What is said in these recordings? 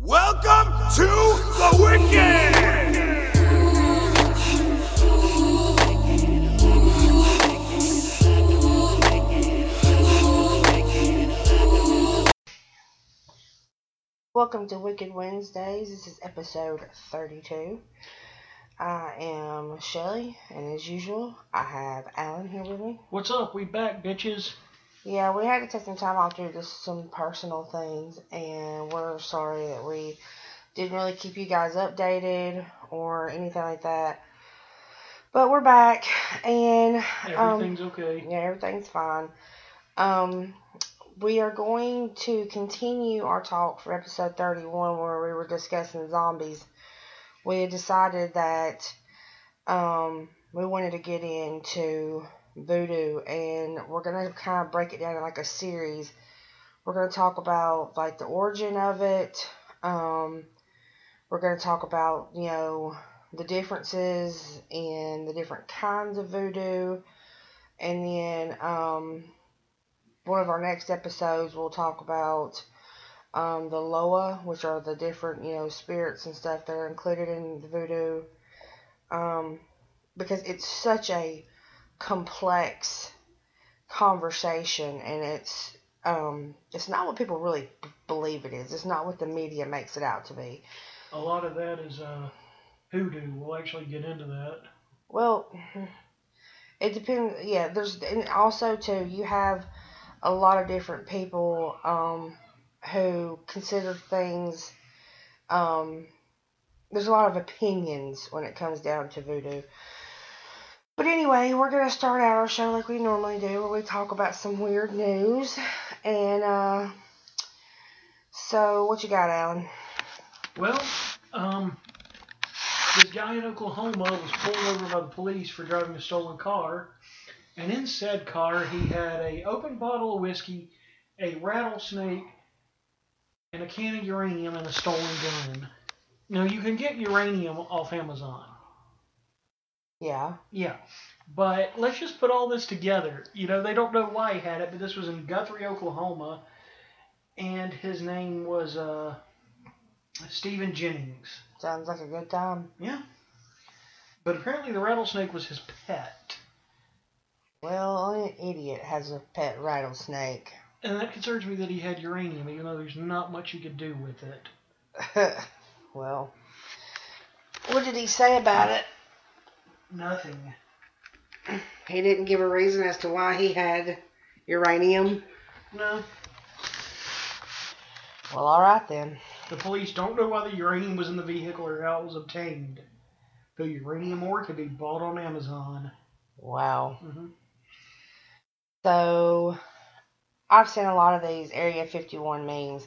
Welcome to the Wicked! Welcome to Wicked Wednesdays. This is episode 32. I am Shelly, and as usual, I have Alan here with me. What's up? We back, bitches. Yeah, we had to take some time off due to some personal things, and we're sorry that we didn't really keep you guys updated or anything like that. But we're back, and um, Everything's okay. yeah, everything's fine. Um, we are going to continue our talk for episode 31 where we were discussing zombies. We had decided that um, we wanted to get into voodoo and we're going to kind of break it down in like a series. We're going to talk about like the origin of it. Um, we're going to talk about, you know, the differences in the different kinds of voodoo. And then um, one of our next episodes, we'll talk about um, the Loa, which are the different, you know, spirits and stuff that are included in the voodoo. Um, because it's such a complex conversation, and it's um, it's not what people really b- believe it is. It's not what the media makes it out to be. A lot of that is uh, hoodoo. We'll actually get into that. Well, it depends. Yeah, there's and also too you have a lot of different people um, who consider things. Um, there's a lot of opinions when it comes down to voodoo. But anyway, we're gonna start out our show like we normally do, where we talk about some weird news. And uh, so, what you got, Alan? Well, um, this guy in Oklahoma was pulled over by the police for driving a stolen car, and in said car he had a open bottle of whiskey, a rattlesnake, and a can of uranium and a stolen gun. Now you can get uranium off Amazon. Yeah. Yeah. But let's just put all this together. You know, they don't know why he had it, but this was in Guthrie, Oklahoma, and his name was uh, Stephen Jennings. Sounds like a good time. Yeah. But apparently the rattlesnake was his pet. Well, only an idiot has a pet rattlesnake. And that concerns me that he had uranium, even though there's not much you could do with it. well, what did he say about it? Nothing. He didn't give a reason as to why he had uranium. No. Well, all right then. The police don't know why the uranium was in the vehicle or how it was obtained. The uranium ore could be bought on Amazon. Wow. hmm So, I've seen a lot of these Area 51 memes.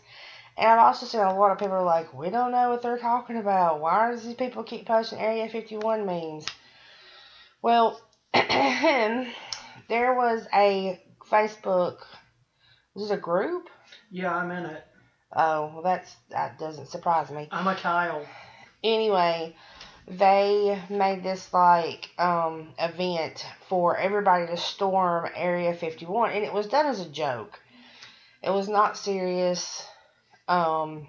And I've also seen a lot of people are like, we don't know what they're talking about. Why does these people keep posting Area 51 memes? Well, there was a Facebook, was it a group? Yeah, I'm in it. Oh, well, that's that doesn't surprise me. I'm a Kyle. Anyway, they made this like um event for everybody to storm Area 51, and it was done as a joke. It was not serious. Um,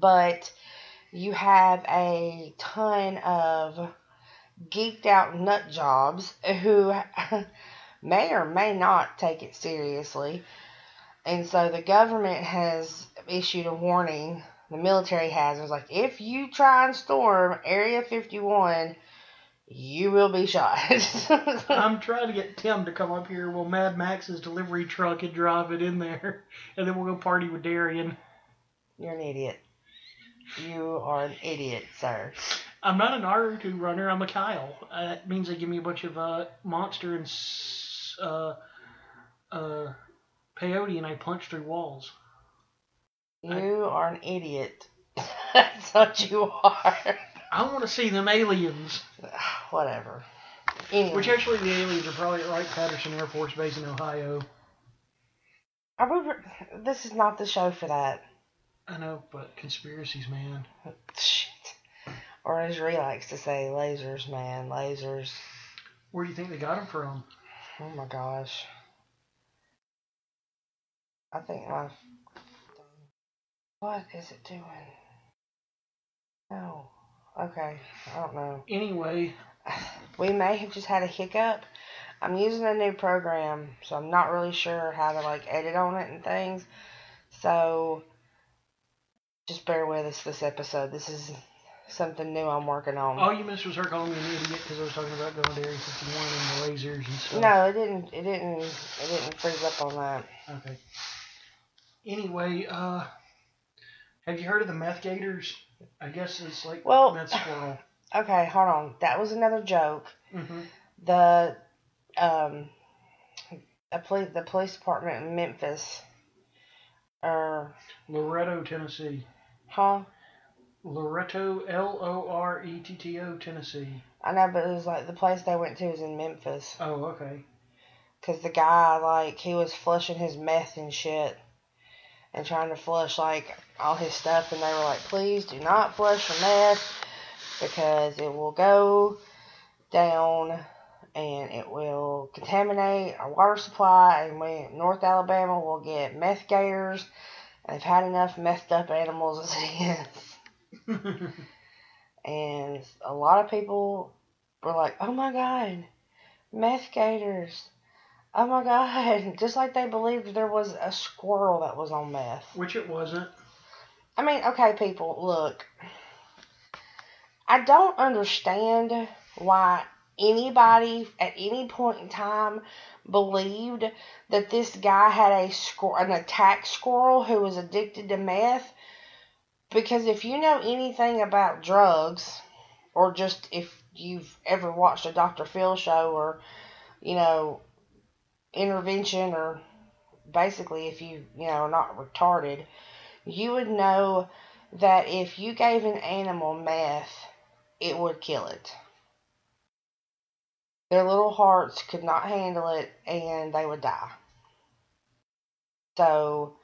but you have a ton of geeked out nut jobs who may or may not take it seriously. And so the government has issued a warning, the military has, it's like, if you try and storm Area 51, you will be shot. I'm trying to get Tim to come up here. Well, Mad Max's delivery truck and drive it in there, and then we'll go party with Darian. You're an idiot. You are an idiot, sir. I'm not an Naruto runner. I'm a Kyle. Uh, that means they give me a bunch of uh, monster and uh, uh, peyote, and I punch through walls. You are an idiot. That's what you are. I want to see them aliens. Whatever. Anyway, Which actually, the aliens are probably at Wright Patterson Air Force Base in Ohio. are we, re- this is not the show for that. I know, but conspiracies, man. Or as Ree likes to say, lasers, man, lasers. Where do you think they got them from? Oh my gosh. I think my What is it doing? No. Okay. I don't know. Anyway, We may have just had a hiccup. I'm using a new program, so I'm not really sure how to like edit on it and things. So just bear with us this episode. This is something new I'm working on. all you missed was her calling me an idiot because I was talking about going to Area 51 and the lasers and stuff. No, it didn't. It didn't. It didn't freeze up on that. Okay. Anyway, uh, have you heard of the meth gators? I guess it's like Well- meth squirrel. Okay, hold on. That was another joke. hmm The um, a police the police department in Memphis. Or Loretto, Tennessee. huh? Loretto, L O R E T T O, Tennessee. I know, but it was like the place they went to was in Memphis. Oh, okay. Cause the guy like he was flushing his meth and shit, and trying to flush like all his stuff, and they were like, "Please do not flush your meth because it will go down and it will contaminate our water supply, and we North Alabama will get meth gators. And they've had enough methed up animals as it is." And a lot of people were like, oh my god, meth gators. Oh my god. Just like they believed there was a squirrel that was on meth. Which it wasn't. I mean, okay, people, look. I don't understand why anybody at any point in time believed that this guy had a squir- an attack squirrel who was addicted to meth. Because if you know anything about drugs, or just if you've ever watched a Dr. Phil show, or, you know, intervention, or basically if you, you know, are not retarded, you would know that if you gave an animal meth, it would kill it. Their little hearts could not handle it and they would die. So,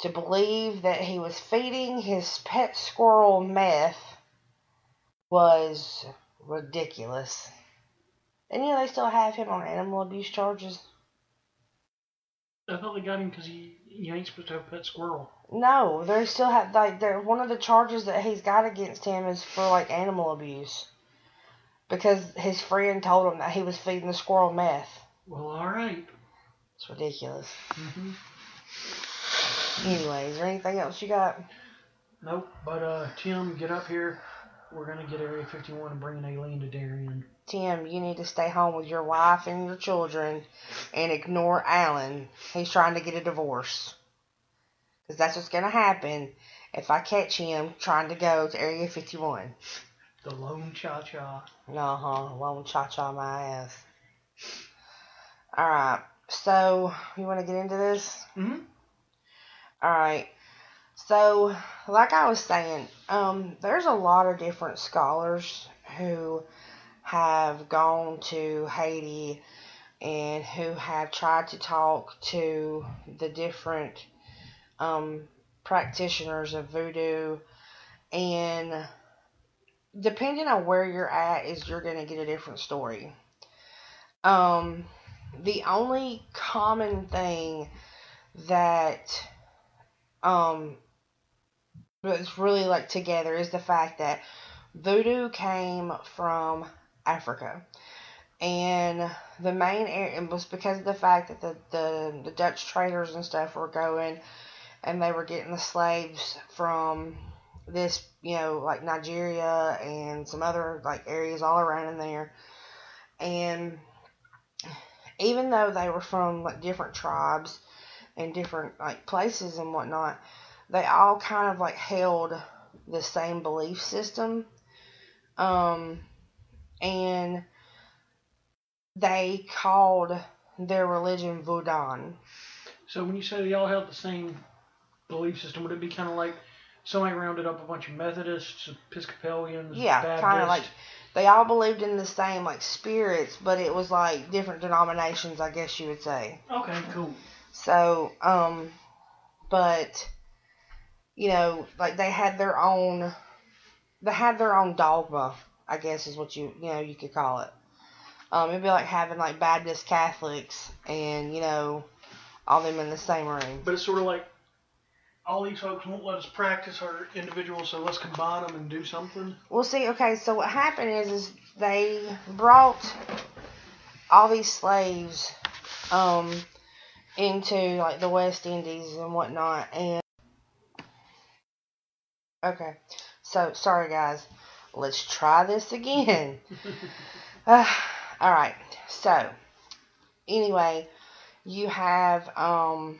to believe that he was feeding his pet squirrel meth was ridiculous. And you know, they still have him on animal abuse charges. I thought they got him because he you ain't supposed to have a pet squirrel. No, they still have like they're one of the charges that he's got against him is for like animal abuse. Because his friend told him that he was feeding the squirrel meth. Well, all right. It's ridiculous. Mm-hmm. Anyway, is there anything else you got? Nope. But uh, Tim, get up here. We're gonna get Area 51 and bring an alien to Darien. Tim, you need to stay home with your wife and your children and ignore Alan. He's trying to get a divorce. Because that's what's going to happen if I catch him trying to go to Area 51. The lone cha cha. Uh huh. Won't cha cha my ass. Alright. So, you want to get into this? Mm-hmm. Alright. So, like I was saying, um, there's a lot of different scholars who have gone to Haiti and who have tried to talk to the different um, practitioners of voodoo and depending on where you're at is you're going to get a different story um, the only common thing that um that's really like together is the fact that voodoo came from Africa. And the main area it was because of the fact that the, the, the Dutch traders and stuff were going and they were getting the slaves from this, you know, like Nigeria and some other like areas all around in there. And even though they were from like different tribes and different like places and whatnot, they all kind of like held the same belief system. Um, and they called their religion Voodoo. So when you say they all held the same belief system, would it be kind of like somebody rounded up a bunch of Methodists, Episcopalians, Yeah, kind of like they all believed in the same like spirits, but it was like different denominations, I guess you would say. Okay, cool. So, um, but you know, like they had their own, they had their own dogma, I guess is what you you know you could call it. Um, it'd be like having like Baptist Catholics and you know all them in the same room. But it's sort of like all these folks won't let us practice our individuals, so let's combine them and do something. Well, see, okay, so what happened is, is they brought all these slaves um, into like the West Indies and whatnot, and okay, so sorry guys, let's try this again. uh, all right, so anyway, you have um,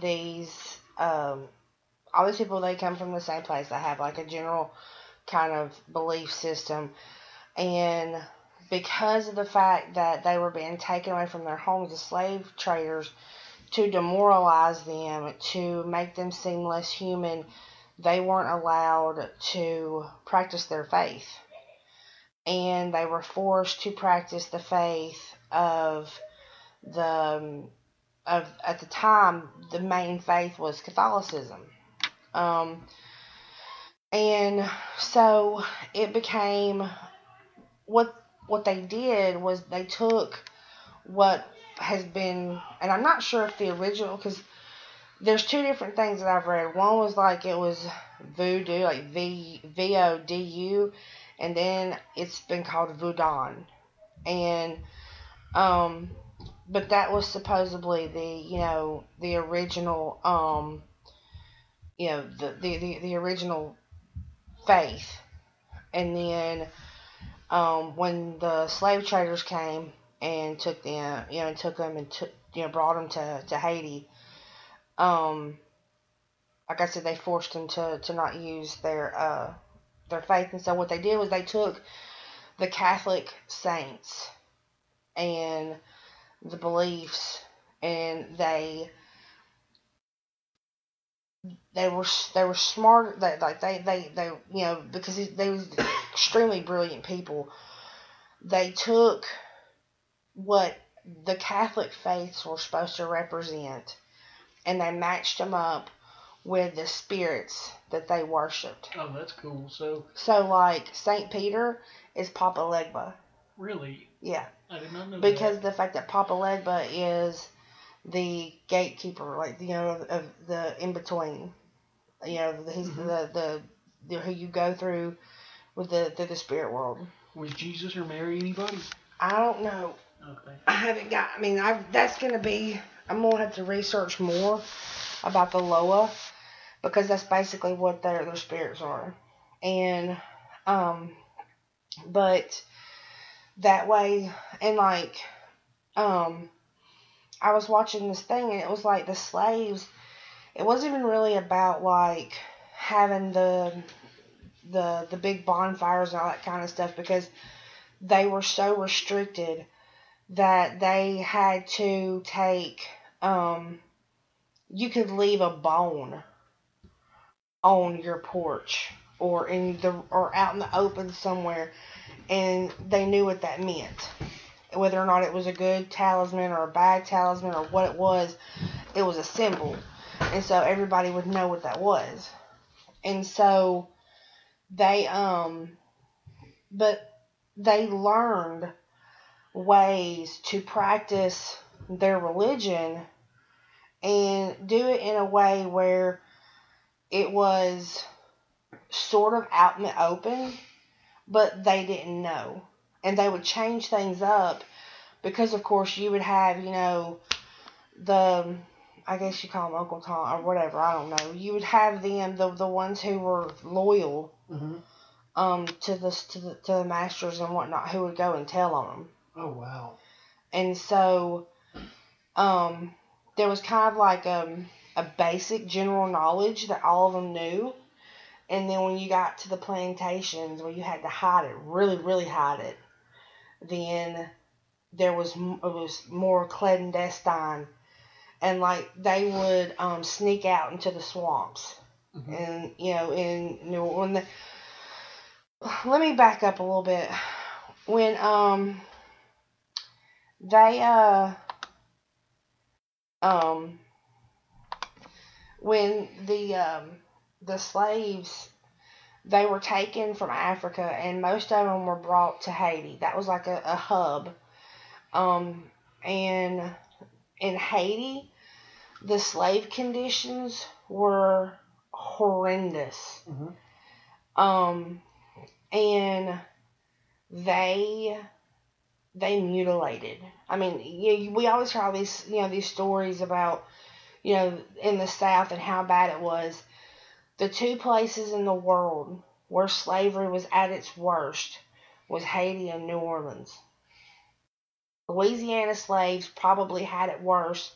these um, all these people they come from the same place. They have like a general kind of belief system, and because of the fact that they were being taken away from their homes as slave traders to demoralize them, to make them seem less human, they weren't allowed to practice their faith. And they were forced to practice the faith of the of at the time the main faith was Catholicism. Um, and so it became what what they did was they took what has been and I'm not sure if the original because there's two different things that I've read. One was like it was voodoo, like V V O D U, and then it's been called voodoo, and um, but that was supposedly the you know the original um you know the the, the, the original faith and then um when the slave traders came and took them you know and took them and took you know brought them to, to Haiti um like I said they forced them to to not use their uh their faith. And so what they did was they took the Catholic saints and the beliefs and they they were they were smart they like they they they you know because they were extremely brilliant people. They took what the catholic faiths were supposed to represent and they matched them up with the spirits that they worshipped. Oh, that's cool. So so like saint peter is papa legba. really, yeah. I did not know because the fact that Papa Legba is the gatekeeper, like you know, of, of the in between, you know, the, he's Mhm. the, the the who you go through with the through the spirit world. Was Jesus or Mary anybody? I don't know. Okay. I haven't got. I mean, I that's gonna be. I'm gonna have to research more about the Loa because that's basically what their their spirits are, and um, but that way and like um, I was watching this thing and it was like the slaves. It wasn't even really about like having the the the big bonfires and all that kind of stuff because they were so restricted that they had to take um you could leave a bone on your porch or in the or out in the open somewhere and they knew what that meant. Whether or not it was a good talisman or a bad talisman or what it was it was a symbol. And so everybody would know what that was. And so they um but they learned ways to practice their religion and do it in a way where it was sort of out in the open, but they didn't know. And they would change things up because, of course, you would have, you know, the, I guess you call them Uncle Tom or whatever, I don't know. You would have them, the, the ones who were loyal Mm-hmm. um, to, the, to, the, to the masters and whatnot, who would go and tell on them. Oh wow. And so um, there was kind of like um, a basic general knowledge that all of them knew. And then when you got to the plantations where you had to hide it, really, really hide it, then there was it was more clandestine, and like they would um, sneak out into the swamps, Mhm. and you know, in New when the let me back up a little bit when um they uh um when the um the slaves they were taken from Africa and most of them were brought to Haiti. That was like a, a hub. Um and in Haiti the slave conditions were horrendous. Mm-hmm. Um, and they they mutilated. I mean, you, we always hear all these you know these stories about you know in the South and how bad it was. The two places in the world where slavery was at its worst was Haiti and New Orleans. Louisiana slaves probably had it worse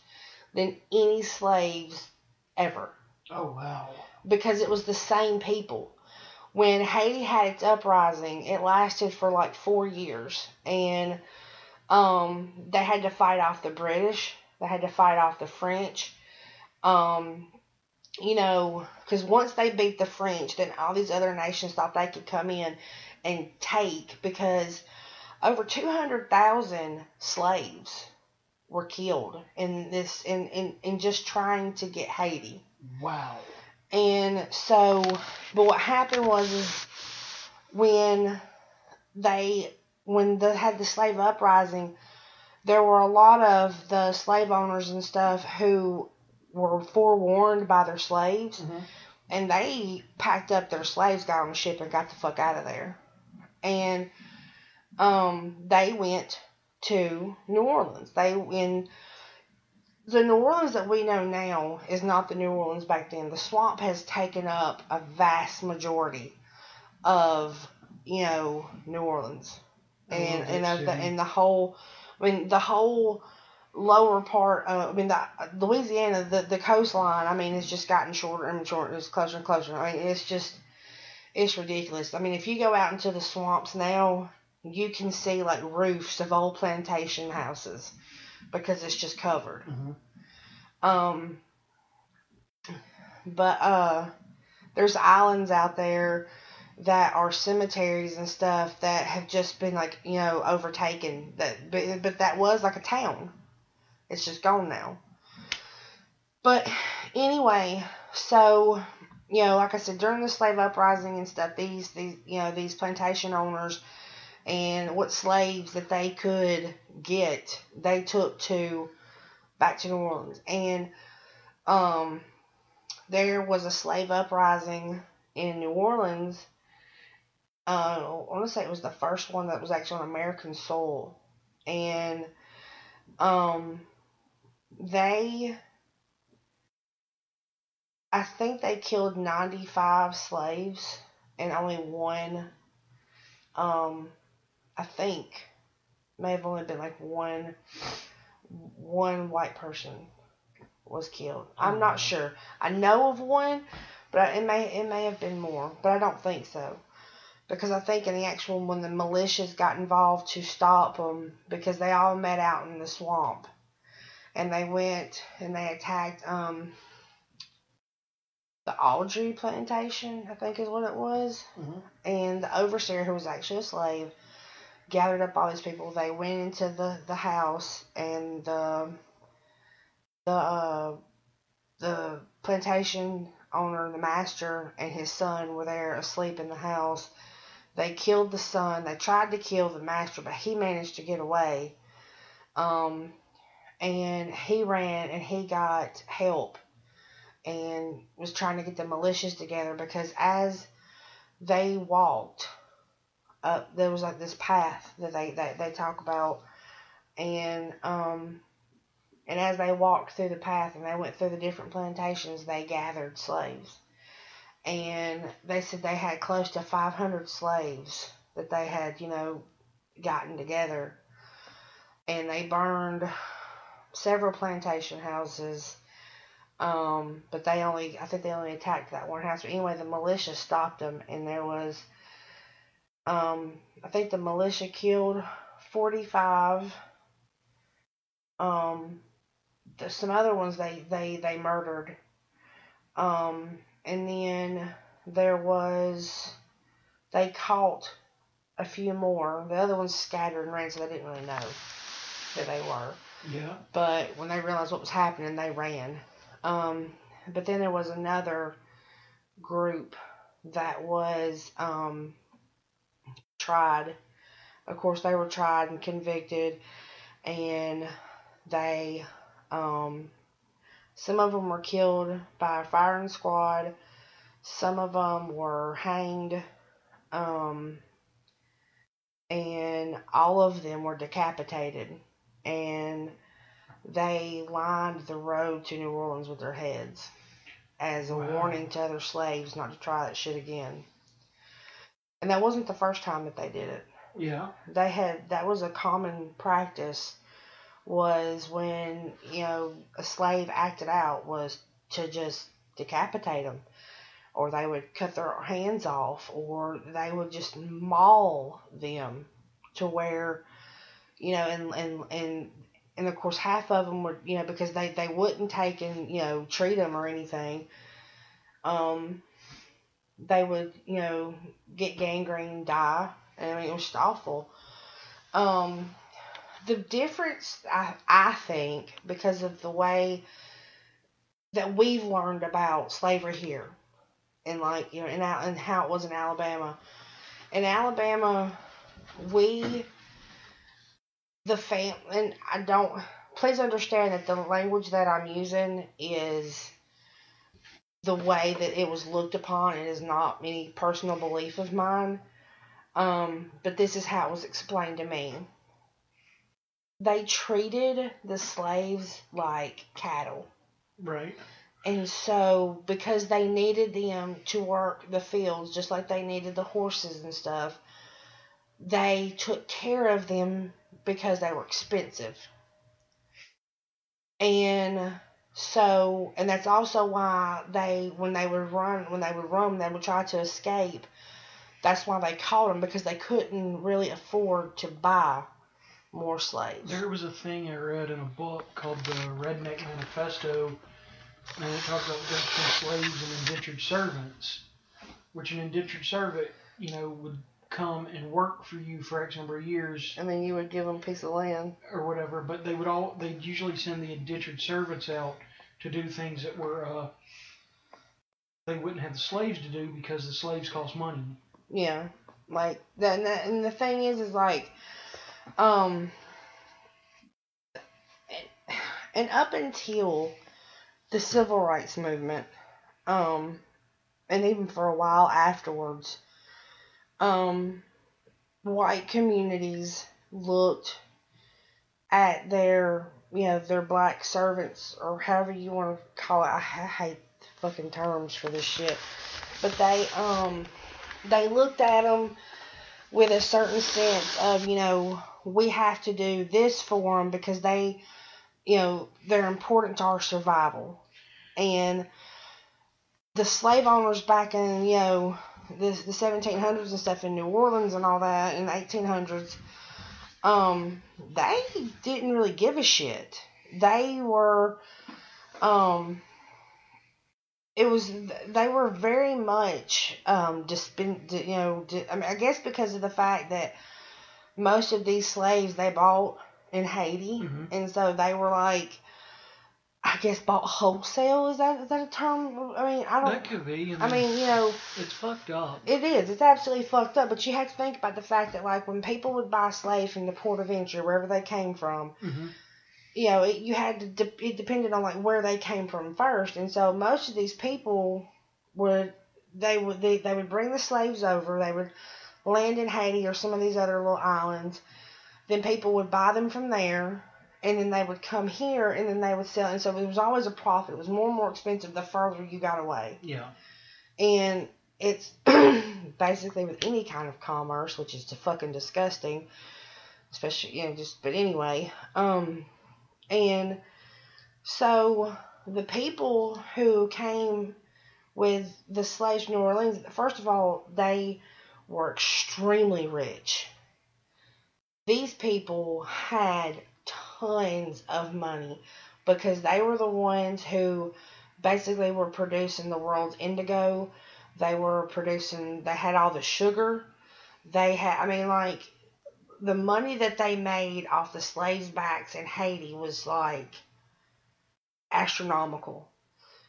than any slaves ever Oh wow. Because it was the same people. When Haiti had its uprising, it lasted for like four years, and um, they had to fight off the British, they had to fight off the French. Um, you know, because once they beat the French, then all these other nations thought they could come in and take because over 200,000 slaves were killed in this in, in, in just trying to get Haiti. Wow. And so, but what happened was is when they when they had the slave uprising, there were a lot of the slave owners and stuff who were forewarned by their slaves, Mhm. and they packed up their slaves, got on the ship, and got the fuck out of there. And um, they went to New Orleans. They in the New Orleans that we know now is not the New Orleans back then. The swamp has taken up a vast majority of you know New Orleans, and and of the and the whole. I mean the whole lower part. Uh, I mean the Louisiana, the the coastline. I mean it's just gotten shorter and shorter. It's closer and closer. I mean it's just it's ridiculous. I mean if you go out into the swamps now, you can see like roofs of old plantation houses because it's just covered. Mhm. Um, but uh, there's islands out there that are cemeteries and stuff that have just been like you know overtaken. That but, but that was like a town. It's just gone now. But anyway, so you know, like I said, during the slave uprising and stuff, these these you know these plantation owners and what slaves that they could get, they took to back to New Orleans. And um, there was a slave uprising in New Orleans. Uh, I want to say it was the first one that was actually on American soil. And um, they, I think they killed 95 slaves and only one, um, I think, may have only been like one one white person was killed. I'm not sure. I know of one, but it may it may have been more, but I don't think so. Because I think in the actual when the militias got involved to stop them, because they all met out in the swamp, and they went and they attacked um the Andry plantation, I think is what it was Mhm. and the overseer, who was actually a slave, gathered up all these people. They went into the, the house, and the the uh, the plantation owner, the master, and his son were there asleep in the house. They killed the son. They tried to kill the master, but he managed to get away. Um, and he ran and he got help and was trying to get the militias together because as they walked up there was like this path that they that they talk about. And um and as they walked through the path and they went through the different plantations they gathered slaves. And they said they had close to 500 slaves that they had you know gotten together. And they burned several plantation houses um, but they only, I think they only attacked that one house. But anyway, the militia stopped them, and there was, um, I think the militia killed 45. Um, some other ones they, they, they murdered. Um, and then there was, they caught a few more. The other ones scattered and ran, so they didn't really know who they were. Yeah. But when they realized what was happening, they ran. Um, but then there was another group that was um, tried. Of course, they were tried and convicted, and they um, Some of them were killed by a firing squad. Some of them were hanged. Um, and all of them were decapitated. And they lined the road to New Orleans with their heads as a Wow. warning to other slaves not to try that shit again. And that wasn't the first time that they did it. Yeah. They had that was a common practice was when, you know, a slave acted out was to just decapitate them or they would cut their hands off or they would just maul them to where you know and and and and of course half of them were you know because they they wouldn't take and you know treat them or anything um they would you know get gangrene die. And I mean it was just awful. Um the difference I I think because of the way that we've learned about slavery here and like you know and and how it was in Alabama. In Alabama we the fam and I don't please understand that the language that I'm using is the way that it was looked upon. It is not any personal belief of mine. Um, but this is how it was explained to me. They treated the slaves like cattle. Right. And so, because they needed them to work the fields just like they needed the horses and stuff, they took care of them because they were expensive. And so, and that's also why they, when they would run, when they would roam, they would try to escape. That's why they caught them because they couldn't really afford to buy more slaves. There was a thing I read in a book called the Redneck Manifesto, and it talked about the difference between slaves and indentured servants. Which an indentured servant, you know, would come and work for you for X number of years And then you would give them a piece of land. or whatever, but they would all they'd usually send the indentured servants out to do things that were uh, they wouldn't have the slaves to do because the slaves cost money. Yeah, like that, and, and the thing is, is like, um, and, and up until the civil rights movement, um, and even for a while afterwards, um, white communities looked at their, you know, their black servants or however you want to call it. I, I hate fucking terms for this shit, but they, um they looked at them with a certain sense of, you know, we have to do this for them because they, you know, they're important to our survival. And the slave owners back in, you know, the, the 1700s and stuff in New Orleans and all that in the 1800s, um, they didn't really give a shit. They were, um, it was they were very much um dispen you know I mean I guess because of the fact that most of these slaves they bought in Haiti Mhm. and so they were like I guess bought wholesale is that is that a term I mean I don't That could be. I mean you know it's fucked up. it is it's absolutely fucked up but you have to think about the fact that like when people would buy slaves from the port of entry wherever they came from hmm you know, it, you had to, de- it depended on like where they came from first, and so most of these people would, they would, they, they would bring the slaves over, they would land in Haiti or some of these other little islands, then people would buy them from there, and then they would come here, and then they would sell, and so it was always a profit. It was more and more expensive the further you got away, Yeah. and it's basically with any kind of commerce, which is fucking disgusting, especially you know just. But anyway, um, and so the people who came with the slaves from New Orleans, first of all, they were extremely rich. These people had tons of money because they were the ones who basically were producing the world's indigo. They were producing, they had all the sugar. They had, I mean, like, the money that they made off the slaves' backs in Haiti was like astronomical.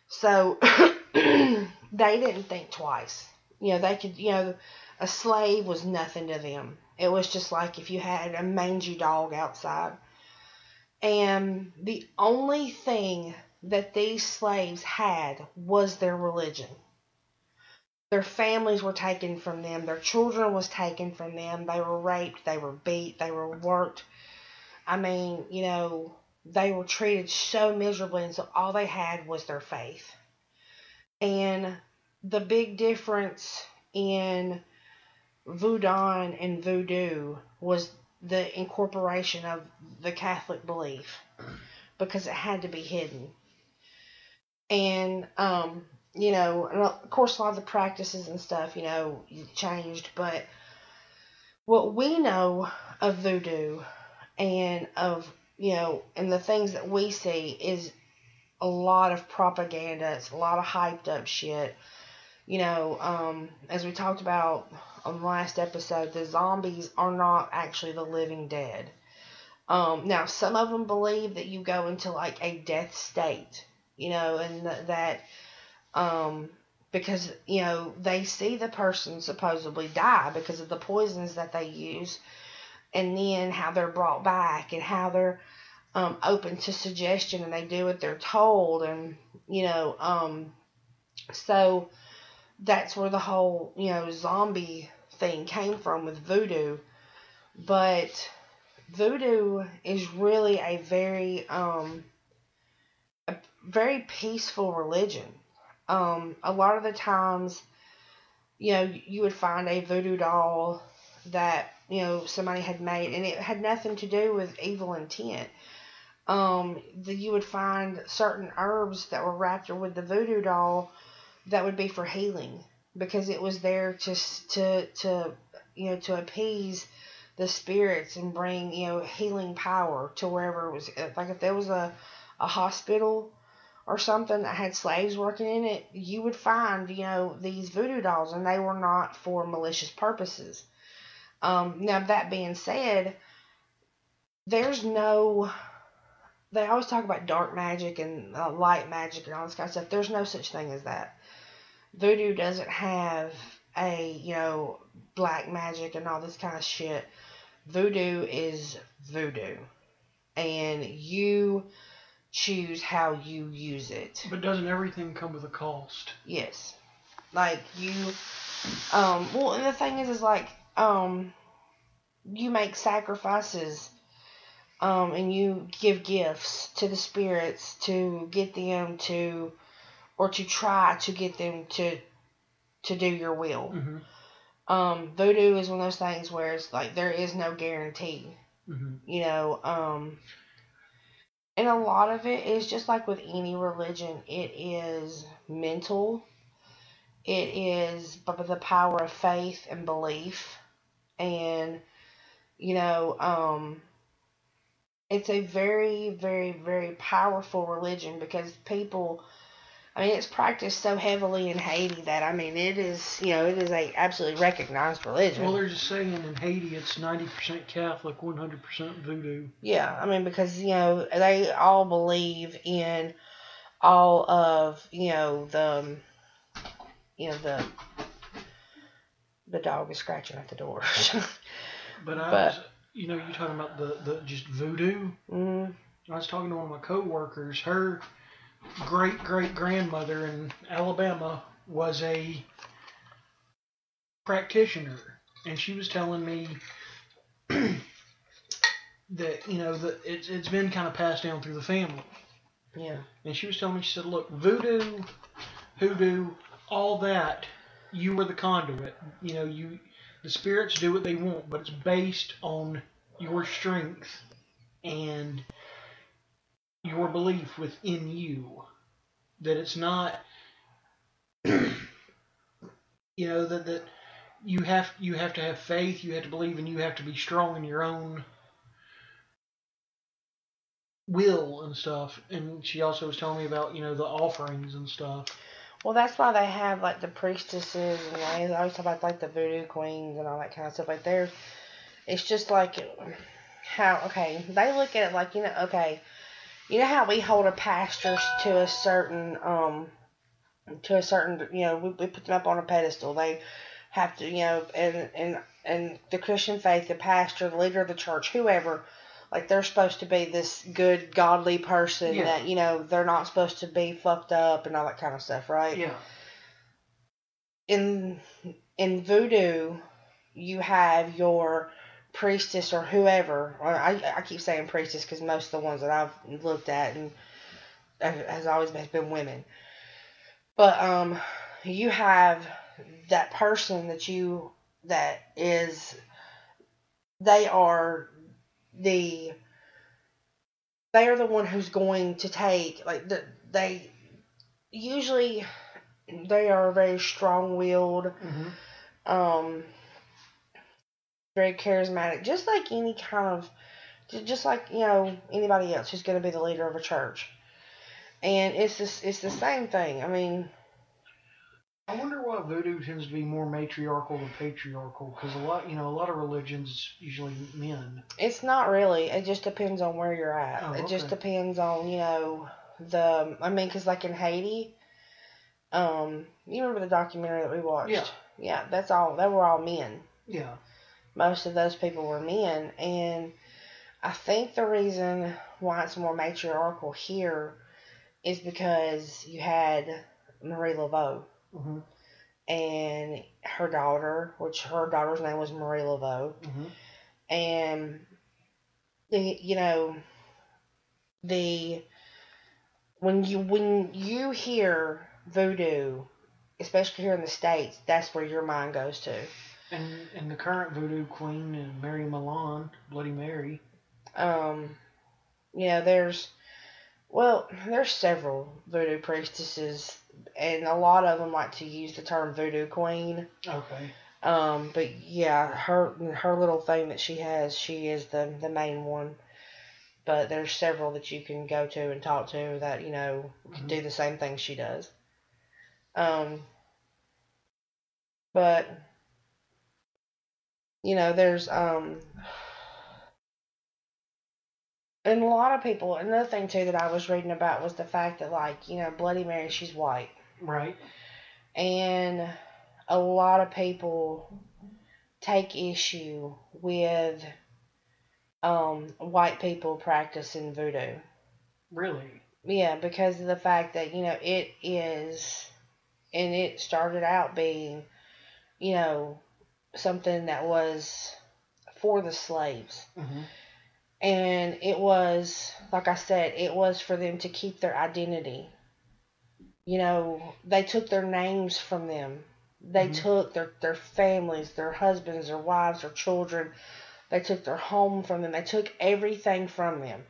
So they didn't think twice. You know, they could, you know, a slave was nothing to them. It was just like if you had a mangy dog outside. And the only thing that these slaves had was their religion. Their families were taken from them, their children was taken from them, they were raped, they were beat, they were worked. I mean, you know, they were treated so miserably and so all they had was their faith. And the big difference in voodoo and voodoo was the incorporation of the Catholic belief because it had to be hidden. And, um, you know, of course, a lot of the practices and stuff, you know, changed, but what we know of voodoo and of, you know, and the things that we see is a lot of propaganda, it's a lot of hyped up shit. You know, um, as we talked about on the last episode, the zombies are not actually the living dead. Um, now, some of them believe that you go into like a death state, you know, and th- that um, because you know they see the person supposedly die because of the poisons that they use, and then how they're brought back and how they're um, open to suggestion and they do what they're told, and you know, um, so that's where the whole you know zombie thing came from with voodoo, but voodoo is really a very um a very peaceful religion. Um, a lot of the times, you know, you would find a voodoo doll that you know somebody had made, and it had nothing to do with evil intent. Um, you would find certain herbs that were wrapped with the voodoo doll that would be for healing because it was there to to to you know to appease the spirits and bring you know healing power to wherever it was like if there was a a hospital or something that had slaves working in it you would find you know these voodoo dolls and they were not for malicious purposes. Um, now that being said there's no they always talk about dark magic and uh, light magic and all this kind of stuff. There's no such thing as that. Voodoo doesn't have a you know black magic and all this kind of shit. Voodoo is voodoo. And you choose how you use it. But doesn't everything come with a cost? yes. Like you um well and the thing is is like um you make sacrifices um and you give gifts to the spirits to get them to or to try to get them to to do your will Mm-hmm. um voodoo is one of those things where it's like there is no guarantee Mm-hmm. you know um and a lot of it is just like with any religion it is mental it is the power of faith and belief and you know um it's a very very very powerful religion because people I mean, it's practiced so heavily in Haiti that I mean, it is you know, it is a absolutely recognized religion. Well, they're just saying in Haiti it's 90% Catholic, 100% voodoo. Yeah, I mean because you know they all believe in all of you know the you know the the dog is scratching at the door. But I But- was, you know, you're talking about the, the just voodoo. hmm I was talking to one of my coworkers. Her great great grandmother in Alabama was a practitioner, and she was telling me that you know that it's it's been kind of passed down through the family. Yeah. And she was telling me, she said, look, voodoo, hoodoo, all that, you were the conduit. You know, you the spirits do what they want, but it's based on your strength and your belief within you. That it's not you know, that that you have you have to have faith, you have to believe and you have to be strong in your own will and stuff. And she also was telling me about, you know, the offerings and stuff. Well, that's why they have like the priestesses and they they always talk about like the voodoo queens and all that kind of stuff. Like they're, it's just like how okay they look at it like you know okay, you know how we hold a pastor to a certain um to a certain you know we, we put them up on a pedestal. They have to you know and and and the Christian faith, the pastor, the leader of the church, whoever like they're supposed to be this good godly person Yeah. that you know they're not supposed to be fucked up and all that kind of stuff, right? Yeah. in in voodoo you have your priestess or whoever or I, I keep saying priestess because most of the ones that I've looked at and has always been, been women. But um you have that person that you that is they are the they are the one who's going to take like the, they usually they are very strong-willed. Hmm um very charismatic just like any kind of just like you know anybody else who's going to be the leader of a church and it's this it's the same thing i mean I wonder why voodoo tends to be more matriarchal than patriarchal. Because a lot, you know, a lot of religions usually men. it's not really it just depends on where you're at Oh, it just depends on you know the i mean because like in haiti um you remember the documentary that we watched Yeah. yeah that's all they were all men Yeah. Most of those people were men. And i think the reason why it's more matriarchal here is because you had marie laveau. Hmm and her daughter which her daughter's name was marie laveau. Hmm and the you know the when you when you hear voodoo especially here in the states that's where your mind goes to And and the current voodoo queen and Mary Milan, Bloody Mary. um know there's well there's several voodoo priestesses and a lot of them like to use the term voodoo queen Okay. um but yeah her her little thing that she has she is the the main one but there's several that you can go to and talk to that you know can do the same thing she does um but you know there's um and a lot of people another thing too that i was reading about was the fact that like you know bloody mary she's white Right. and a lot of people take issue with um, white people practicing voodoo. Really. Yeah, because of the fact that you know it is, and it started out being, you know, something that was for the slaves, hmm and it was like I said, it was for them to keep their identity. You know, they took their names from them. They Mhm. took their their families, their husbands, their wives, their children. They took their home from them. They took everything from them.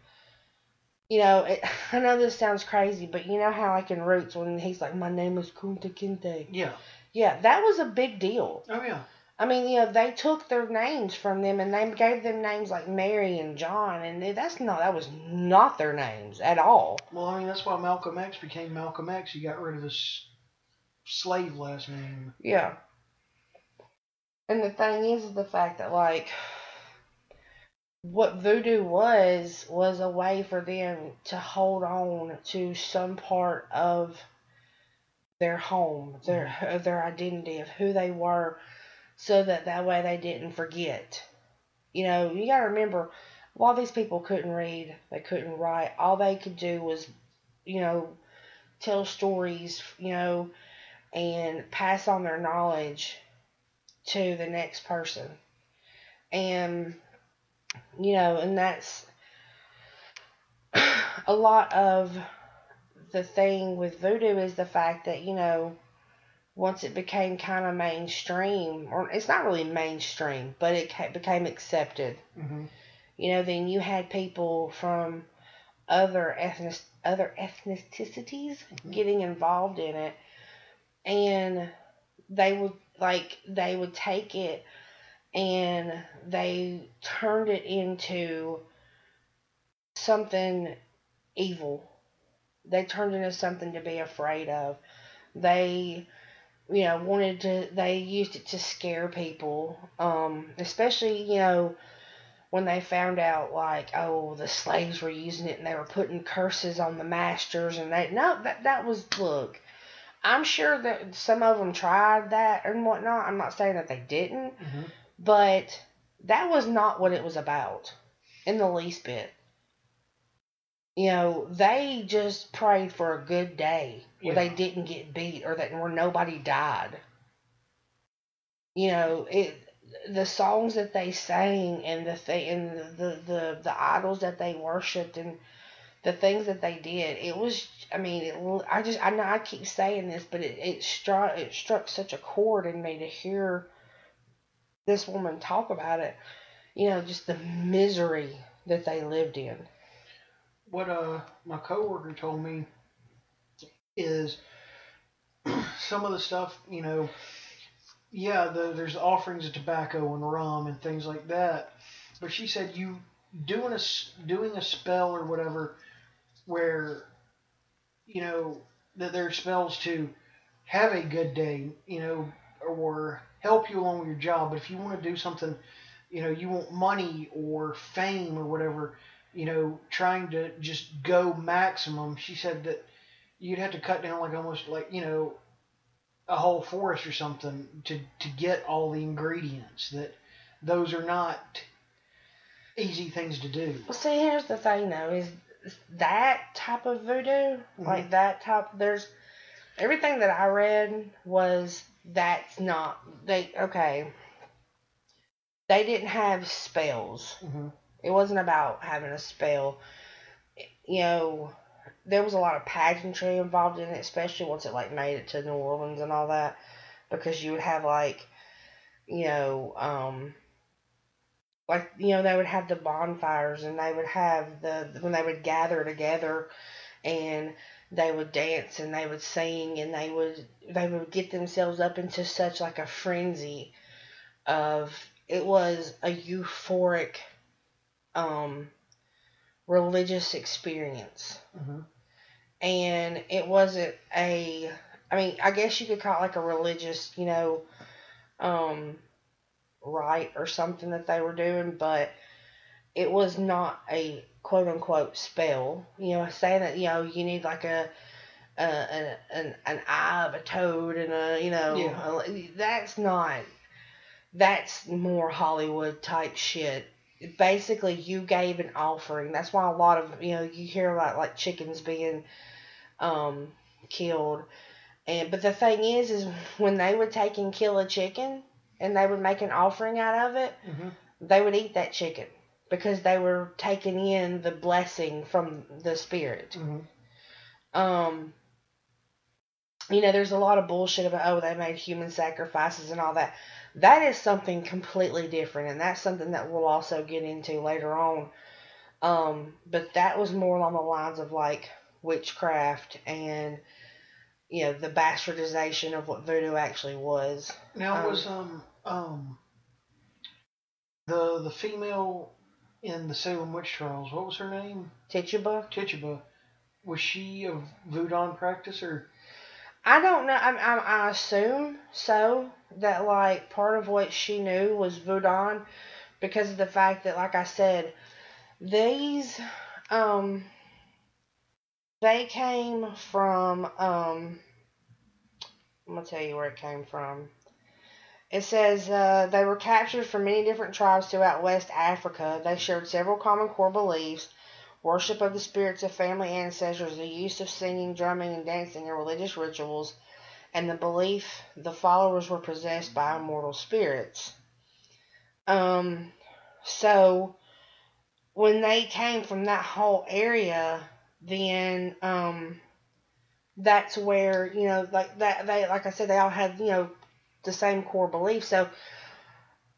You know, it, I know this sounds crazy, but you know how like in Roots when he's like, "My name is Kunta Kinte." Yeah. Yeah, that was a big deal. Oh yeah. I mean, you know, they took their names from them and they gave them names like Mary and John, and that's not that was not their names at all. Well, I mean that's why Malcolm X became Malcolm X. He got rid of his slave last name. Yeah. And the thing is, is the fact that like what voodoo was was a way for them to hold on to some part of their home, their mm-hmm. of their identity of who they were, so that that way they didn't forget. You know, you gotta remember, a lot of these people couldn't read, they couldn't write. All they could do was, you know, tell stories, you know, and pass on their knowledge to the next person. And, you know, and that's a lot of the thing with voodoo is the fact that, you know, once it became kind of mainstream, or it's not really mainstream, but it ca- became accepted hmm you know, then you had people from other ethnic other ethnicities Mhm. getting involved in it, and they would like they would take it and they turned it into something evil. They turned it into something to be afraid of. They you know wanted to they used it to scare people um especially you know when they found out like oh the slaves were using it and they were putting curses on the masters and they no that that was look i'm sure that some of them tried that and whatnot i'm not saying that they didn't hmm but that was not what it was about in the least bit. You know, they just prayed for a good day where Yeah. they didn't get beat or that where nobody died. You know, it the songs that they sang and the thing and the, the the idols that they worshipped and the things that they did. It was, I mean, it, I just, I know I keep saying this, but it, it struck, it struck such a chord in me to hear this woman talk about it. You know, just the misery that they lived in. What uh my coworker told me is some of the stuff you know yeah the, there's offerings of tobacco and rum and things like that but she said you doing a doing a spell or whatever where you know that there are spells to have a good day you know or help you along with your job but if you want to do something you know you want money or fame or whatever you know, trying to just go maximum, she said that you'd have to cut down like almost like, you know, a whole forest or something to, to get all the ingredients. That those are not easy things to do. Well, see, here's the thing though, is that type of voodoo, like that type, there's everything that I read was that's not they okay. They didn't have spells. Mm-hmm. It wasn't about having a spell. You know, there was a lot of pageantry involved in it, especially once it like made it to New Orleans and all that, because you would have like, you know, um, like you know they would have the bonfires and they would have the when they would gather together, and they would dance and they would sing and they would they would get themselves up into such like a frenzy of it was a euphoric um religious experience Mm-hmm. and it wasn't a i mean i guess you could call it like a religious you know um rite or something that they were doing but it was not a quote unquote spell you know saying that you know you need like a a, a an, an eye of a toad and a you know Yeah. a- that's not that's more hollywood type shit basically you gave an offering. That's why a lot of you know you hear about like chickens being um killed. And but the thing is is when they would take and kill a chicken and they would make an offering out of it, Mm-hmm. they would eat that chicken because they were taking in the blessing from the spirit. Mm-hmm. Um you know, there's a lot of bullshit about oh they made human sacrifices and all that. That is something completely different, and that's something that we'll also get into later on. Um, but that was more along the lines of like witchcraft and you know the bastardization of what voodoo actually was. Now Um, was um um the the female in the Salem witch trials. What was her name? Tituba. Tituba. Was she of voodoo practice or? I don't know. I, I, I assume so. That like part of what she knew was voodoo, because of the fact that, like I said, these um they came from um I'm gonna tell you where it came from. It says uh, they were captured from many different tribes throughout West Africa. They shared several common core beliefs worship of the spirits of family ancestors, the use of singing, drumming, and dancing in religious rituals, and the belief the followers were possessed by immortal spirits. Um, so when they came from that whole area, then um, that's where you know, like that they, like I said, they all had you know the same core belief. So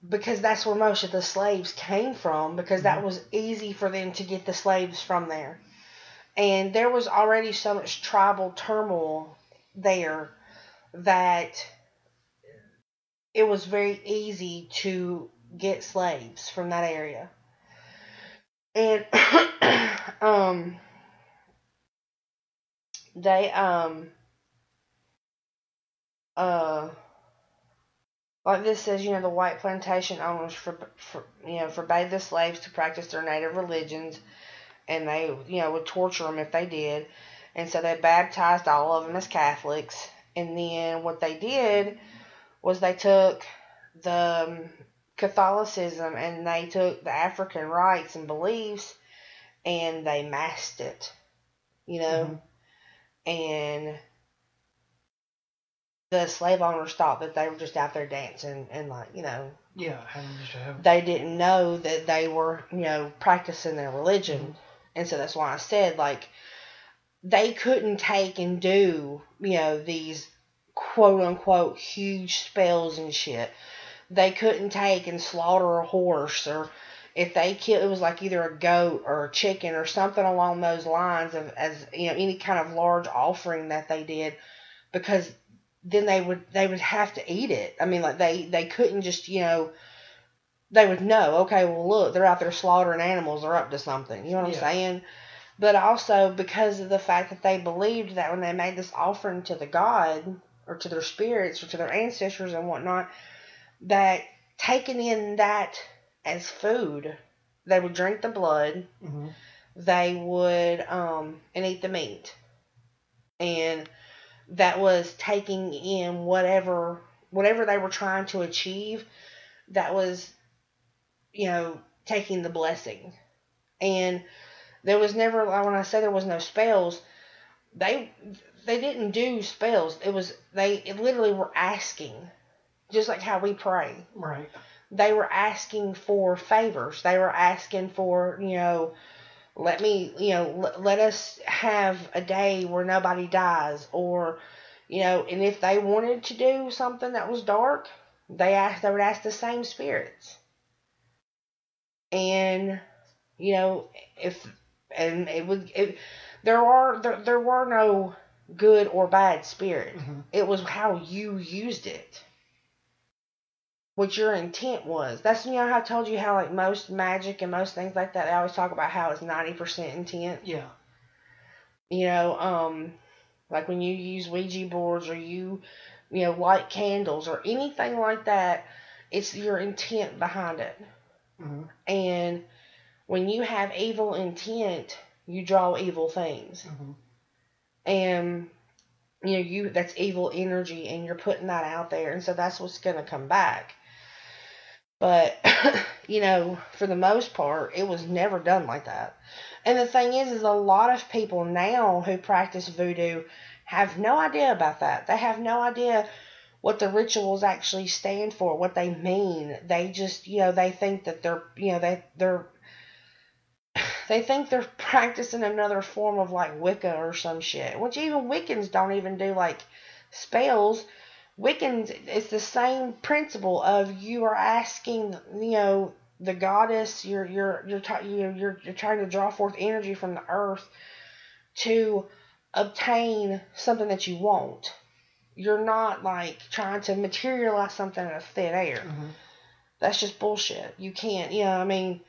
because that's where most of the slaves came from because that was easy for them to get the slaves from there. And there was already so much tribal turmoil there that it was very easy to get slaves from that area. And um they um uh like this says, you know, the white plantation owners for, for you know forbade the slaves to practice their native religions, and they you know would torture them if they did, and so they baptized all of them as Catholics. And then what they did was they took the um, Catholicism and they took the African rites and beliefs and they masked it, you know, Mhm. and the slave owners thought that they were just out there dancing and like you know Yeah, having just to have. they didn't know that they were you know practicing their religion mm-hmm. and so that's why i said like they couldn't take and do you know these quote unquote huge spells and shit they couldn't take and slaughter a horse or if they killed it was like either a goat or a chicken or something along those lines of as you know any kind of large offering that they did because then they would they would have to eat it. I mean like they they couldn't just you know they would know okay well look they're out there slaughtering animals they're up to something. You know what i'm saying? But also because of the fact that they believed that when they made this offering to the god or to their spirits or to their ancestors and whatnot that taking in that as food they would drink the blood. Hmm they would um and eat the meat. And that was taking in whatever whatever they were trying to achieve that was you know taking the blessing and there was never when i say there was no spells they they didn't do spells it was they it literally were asking just like how we pray Right. they were asking for favors. They were asking for, you know, let me, you know, l- let us have a day where nobody dies, or, you know, and if they wanted to do something that was dark, they asked, they would ask the same spirits. And, you know, if, and it would, it, there are, there, there were no good or bad spirit. hmm It was how you used it. What your intent was. That's you know how I told you how like most magic and most things like that, they always talk about how it's ninety percent intent. Yeah. You know, um like when you use Ouija boards or you you know, light candles or anything like that, it's your intent behind it. hmm And when you have evil intent, you draw evil things. hmm and you know you that's evil energy and you're putting that out there and so that's what's going to come back but you know for the most part it was never done like that and the thing is is a lot of people now who practice voodoo have no idea about that they have no idea what the rituals actually stand for what they mean they just you know they think that they're you know they they're they think they're practicing another form of like Wicca or some shit. Which even Wiccans don't even do like spells. Wiccans, it's the same principle of you are asking, you know, the goddess. You're you're you're t- you're, you're you're trying to draw forth energy from the earth to obtain something that you want. You're not like trying to materialize something out of thin air hmm that's just bullshit. You can't, you know, I mean,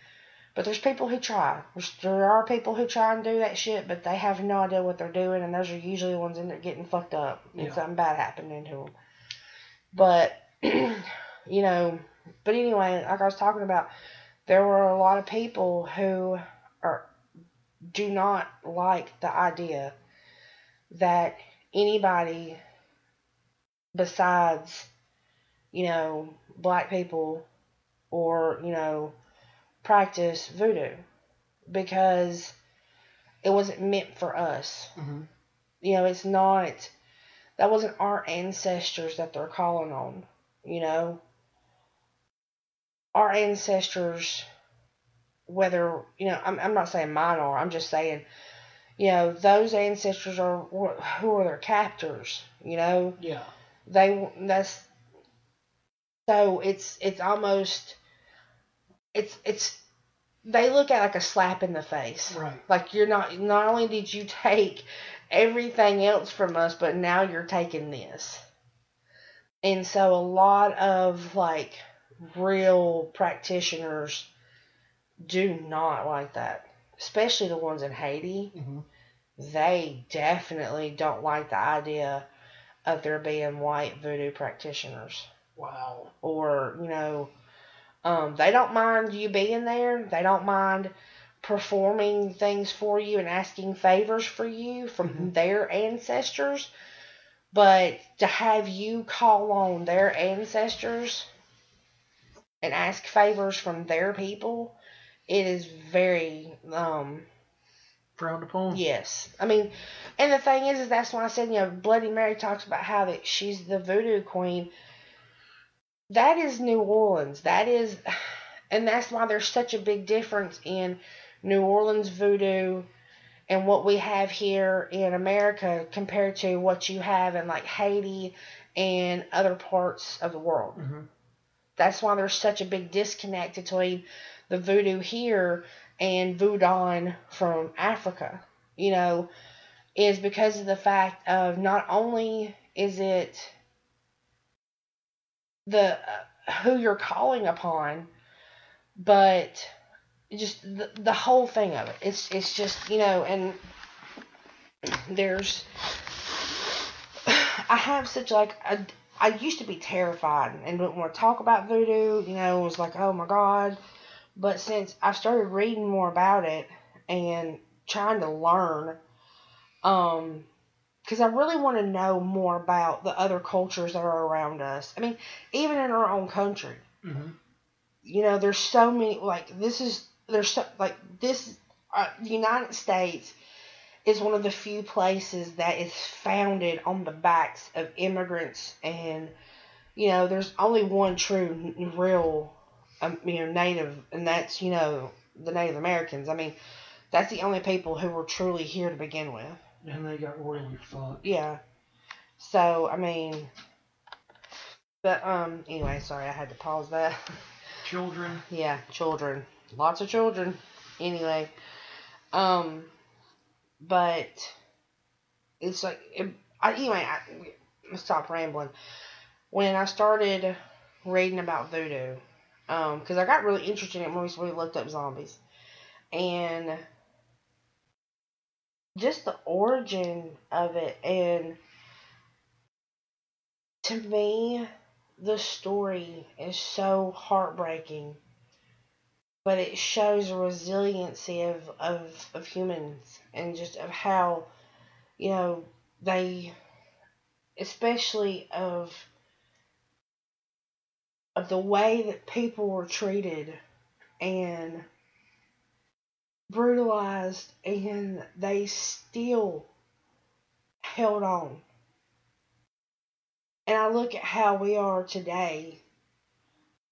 but there's people who try. There's, there are people who try and do that shit, but they have no idea what they're doing, and those are usually the ones that end up getting fucked up and Yeah. something bad happening to them. But, you know, but anyway, like I was talking about, there were a lot of people who are do not like the idea that anybody besides, you know, black people or, you know, practice voodoo because it wasn't meant for us. hmm You know, it's not, that wasn't our ancestors that they're calling on, you know. Our ancestors, whether, you know, I'm, I'm not saying mine are, I'm just saying, you know, those ancestors are who are their captors, you know Yeah. they that's so it's it's almost it's it's they look at like a slap in the face Right. like you're not not only did you take everything else from us but now you're taking this. And so a lot of like real practitioners do not like that especially the ones in haiti. Hmm they definitely don't like the idea of there being white voodoo practitioners. Wow. or you know um, they don't mind you being there. They don't mind performing things for you and asking favors for you from Mhm. their ancestors but to have you call on their ancestors and ask favors from their people, it is very um Frowned upon. yes. I mean, and the thing is, is that's why I said you know Bloody Mary talks about how that she's the voodoo queen. That is New Orleans. That is, and that's why there's such a big difference in New Orleans voodoo and what we have here in America compared to what you have in like Haiti and other parts of the world. hmm That's why there's such a big disconnect between the voodoo here and voodoo from Africa. You know, is because of the fact of not only is it the uh, who you're calling upon, but just the, the whole thing of it. It's it's just you know, and there's I have such like a I used to be terrified and didn't want to talk about voodoo. You know, it was like, oh my god. But since I started reading more about it and trying to learn, um, because I really want to know more about the other cultures that are around us. I mean, even in our own country, hmm you know, there's so many. Like this is there's so like this. Uh, the United States is one of the few places that is founded on the backs of immigrants, and you know, there's only one true n- real, um, you know, native, and that's you know the Native Americans. I mean, that's the only people who were truly here to begin with. And they got royally fucked. Yeah. So I mean, but um. Anyway, sorry, I had to pause that. Children. yeah, children, lots of children. Anyway, um, but it's like it, I anyway. I, I'm stop rambling. When I started reading about voodoo, um, because I got really interested in it when we looked up zombies, and just the origin of it, and to me, the story is so heartbreaking, but it shows the resiliency of, of, of humans and just of how, you know, they, especially of of the way that people were treated and brutalized and they still held on. And I look at how we are today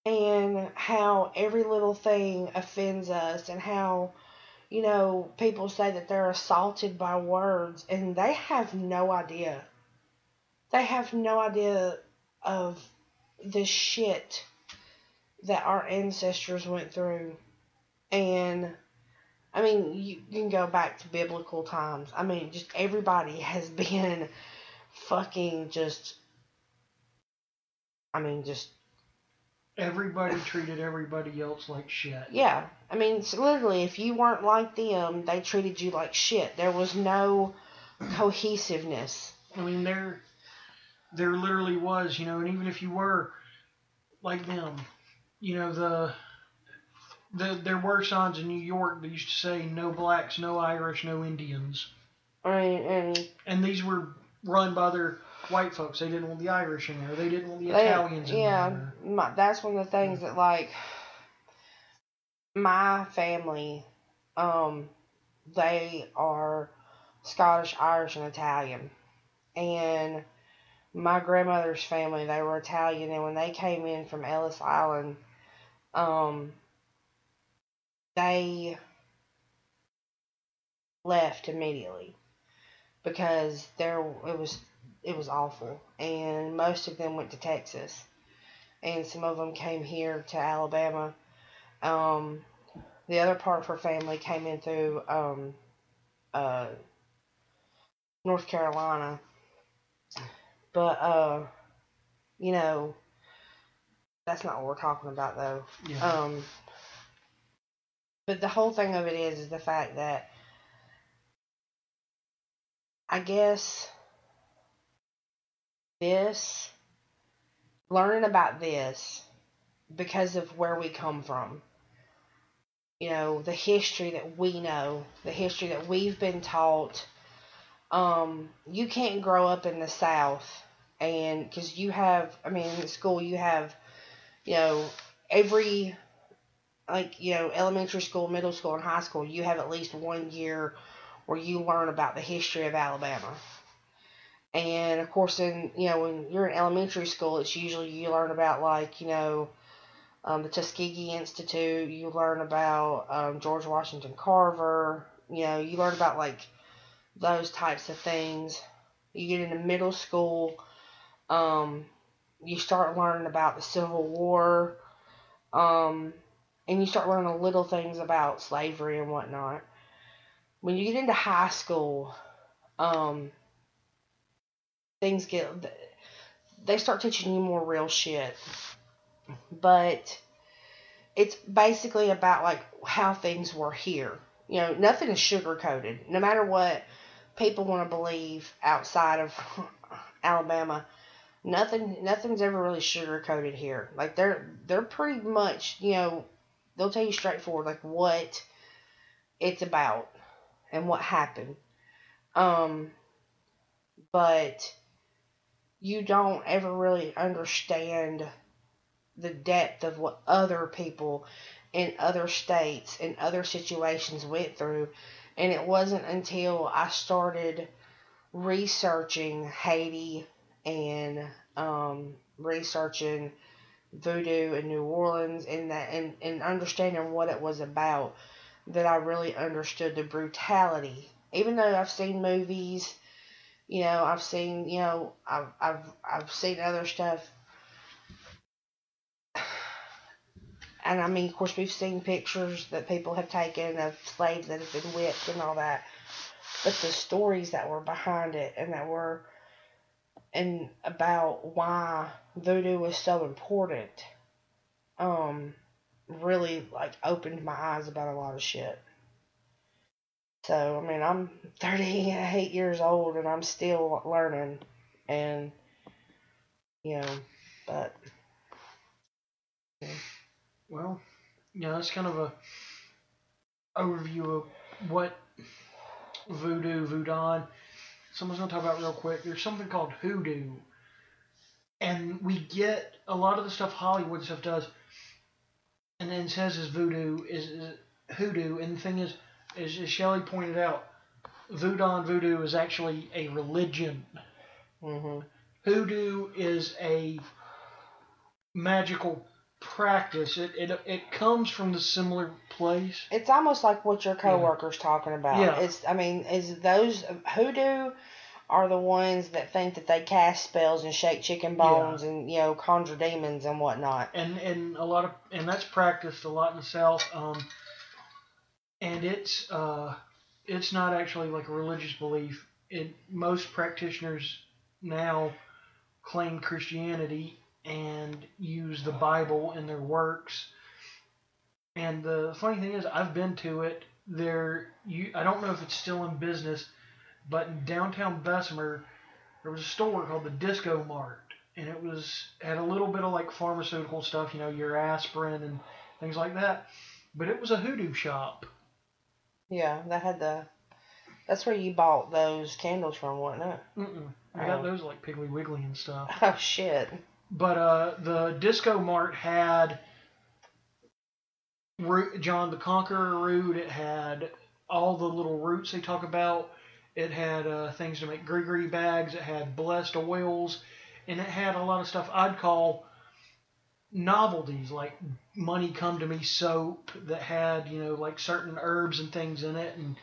and how every little thing offends us and how, you know, people say that they're assaulted by words and they have no idea. They have no idea of the shit that our ancestors went through. And I mean, you can go back to biblical times. I mean, just everybody has been fucking just I mean, just Everybody treated everybody else like shit. yeah. I mean, literally, if you weren't like them, they treated you like shit. There was no cohesiveness. I mean, there, there literally was, you know, and even if you were like them, you know, the, the there were signs in New York that used to say no blacks, no Irish, no Indians, mean, and and these were run by their white folks. They didn't want the Irish in there. They didn't want the they, Italians in yeah, there. my, that's one of the things that like my family, um, they are Scottish, Irish, and Italian, and my grandmother's family they were Italian, and when they came in from Ellis Island, um, they left immediately because there it was it was awful, and most of them went to Texas, and some of them came here to Alabama. Um, the other part of her family came in through um, uh, North Carolina, but uh, you know, that's not what we're talking about though. Yeah. Um, but the whole thing of it is, is the fact that I guess this, learning about this because of where we come from, you know, the history that we know, the history that we've been taught. Um, you can't grow up in the South and because you have, I mean, in school you have, you know, every like you know elementary school, middle school, and high school, you have at least one year where you learn about the history of Alabama. And of course, in you know when you're in elementary school, it's usually you learn about like you know um, the Tuskegee Institute. You learn about um, George Washington Carver. You know, you learn about like those types of things. You get into middle school, um, you start learning about the Civil War, um, and you start learning little things about slavery and whatnot. When you get into high school, um, things get they start teaching you more real shit but it's basically about like how things were here. You know, nothing is sugar coated. No matter what people want to believe outside of Alabama, nothing nothing's ever really sugar coated here. Like they're they're pretty much you know they'll tell you straightforward like what it's about and what happened. Um, but you don't ever really understand the depth of what other people in other states and other situations went through. And it wasn't until I started researching Haiti and um, researching voodoo in New Orleans and that and, and understanding what it was about that I really understood the brutality. Even though I've seen movies, you know, I've seen, you know, I've I've I've seen other stuff and I mean, of course, we've seen pictures that people have taken of slaves that have been whipped and all that. But the stories that were behind it and that were and about why voodoo was so important, um, really like opened my eyes about a lot of shit. So I mean, I'm 38 years old and I'm still learning, and you know, but. Well, yeah, that's kind of a overview of what voodoo, voodoo. Someone's gonna talk about real quick. There's something called hoodoo, and we get a lot of the stuff Hollywood stuff does, and then says is voodoo is, is hoodoo. And the thing is, as, as Shelley pointed out, voodoo and voodoo is actually a religion. Mm-hmm. Hoodoo is a magical practice. It, it it comes from the similar place. It's almost like what your coworkers yeah. talking about. Yeah. It's I mean, is those hoodoo are the ones that think that they cast spells and shake chicken bones yeah. and you know conjure demons and whatnot. And and a lot of and that's practiced a lot in the South. Um, and it's uh, it's not actually like a religious belief. It most practitioners now claim Christianity and use the Bible in their works. And the funny thing is, I've been to it. There, you, I don't know if it's still in business, but in downtown Bessemer, there was a store called the Disco Mart, and it was had a little bit of like pharmaceutical stuff, you know, your aspirin and things like that. But it was a hoodoo shop. Yeah, that had the. That's where you bought those candles from, wasn't it? Mm-mm. I got oh. those like Piggly Wiggly and stuff. Oh shit. But uh, the Disco Mart had Root, John the Conqueror root. It had all the little roots they talk about. It had uh, things to make gree bags. It had blessed oils, and it had a lot of stuff I'd call novelties like money come to me soap that had you know like certain herbs and things in it and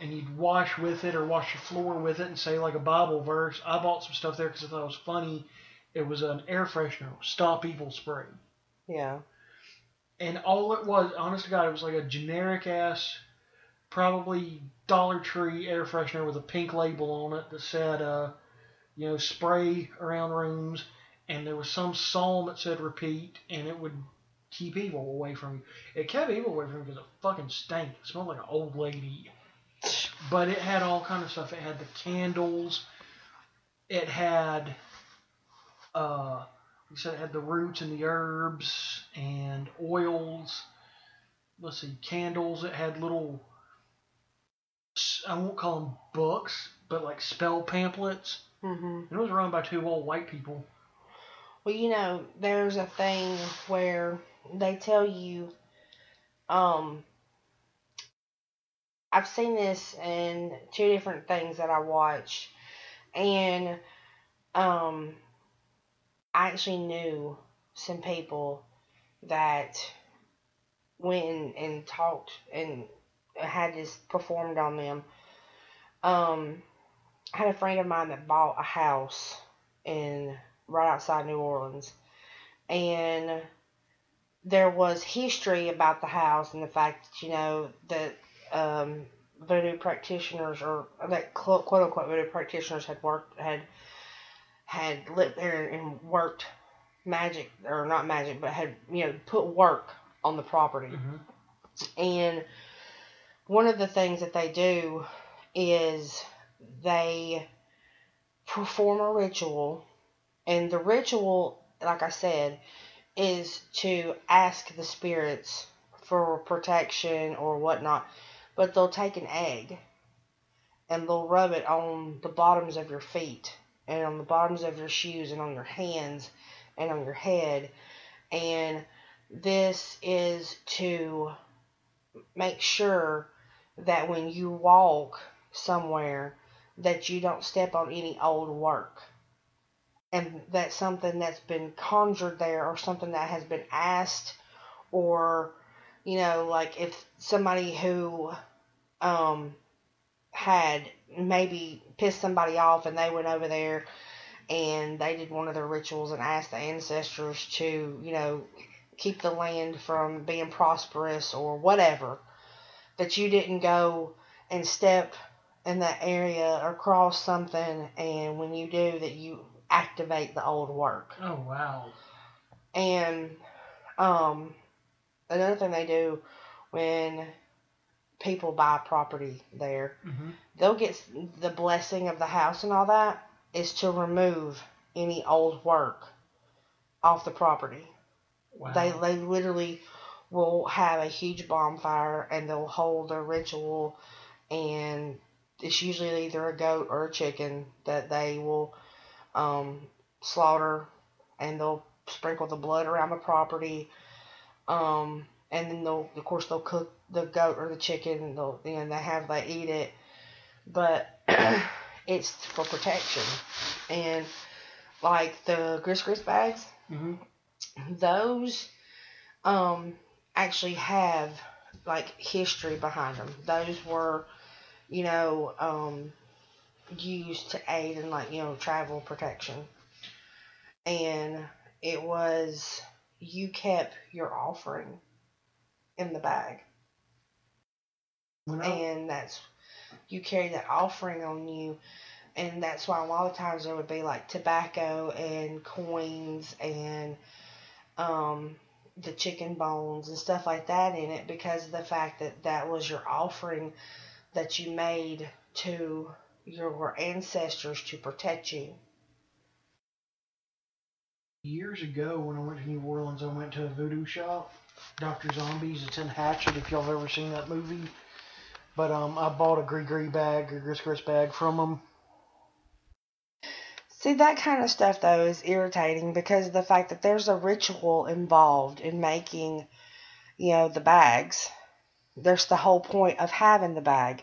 and you'd wash with it or wash your floor with it and say like a bible verse i bought some stuff there because i thought it was funny it was an air freshener, Stop Evil spray. Yeah. And all it was, honest to God, it was like a generic ass, probably Dollar Tree air freshener with a pink label on it that said, uh, you know, spray around rooms. And there was some psalm that said repeat, and it would keep evil away from you. It kept evil away from you because it fucking stank. It smelled like an old lady. But it had all kind of stuff. It had the candles. It had uh, like I said, it had the roots and the herbs and oils. Let's see, candles. It had little, I won't call them books, but like spell pamphlets. Mm-hmm. it was run by two old white people. Well, you know, there's a thing where they tell you, um, I've seen this in two different things that I watched, and um, I actually knew some people that went and, and talked and had this performed on them. Um, I had a friend of mine that bought a house in right outside New Orleans, and there was history about the house and the fact that you know that um, voodoo practitioners or that quote unquote voodoo practitioners had worked had had lived there and worked magic or not magic but had you know put work on the property hmm and one of the things that they do is they perform a ritual. And the ritual, like I said, is to ask the spirits for protection or whatnot. But they'll take an egg and they'll rub it on the bottoms of your feet and on the bottoms of your shoes and on your hands and on your head. And this is to make sure that when you walk somewhere that you don't step on any old work and that's something that's been conjured there or something that has been asked or you know like if somebody who um had maybe pissed somebody off and they went over there and they did one of their rituals and asked the ancestors to you know keep the land from being prosperous or whatever that you didn't go and step in that area or cross something and when you do that you activate the old work Oh wow. and um another thing they do when people buy property there hmm they'll get the blessing of the house and all that is to remove any old work off the property Wow. they they literally will have a huge bonfire and they'll hold a ritual and it's usually either a goat or a chicken that they will um, slaughter and they'll sprinkle the blood around the property. Um, and then they'll of course they'll cook the goat or the chicken and they'll you know they have they eat it. But it's for protection. And like the gris gris bags hmm those um actually have like history behind them. Those were, you know, um used to aid in like, you know, travel protection. And it was you kept your offering in the bag. And that's you carry that offering on you and that's why a lot of times there would be like tobacco and coins and um, the chicken bones and stuff like that in it because of the fact that that was your offering that you made to your ancestors to protect you. years ago, when I went to New Orleans, I went to a voodoo shop, Doctor Zombies. It's in Hatchet. If y'all have ever seen that movie, but um, I bought a Gree Gree bag or Gris Gris bag from them. See, that kind of stuff, though, is irritating because of the fact that there's a ritual involved in making, you know, the bags. There's the whole point of having the bag,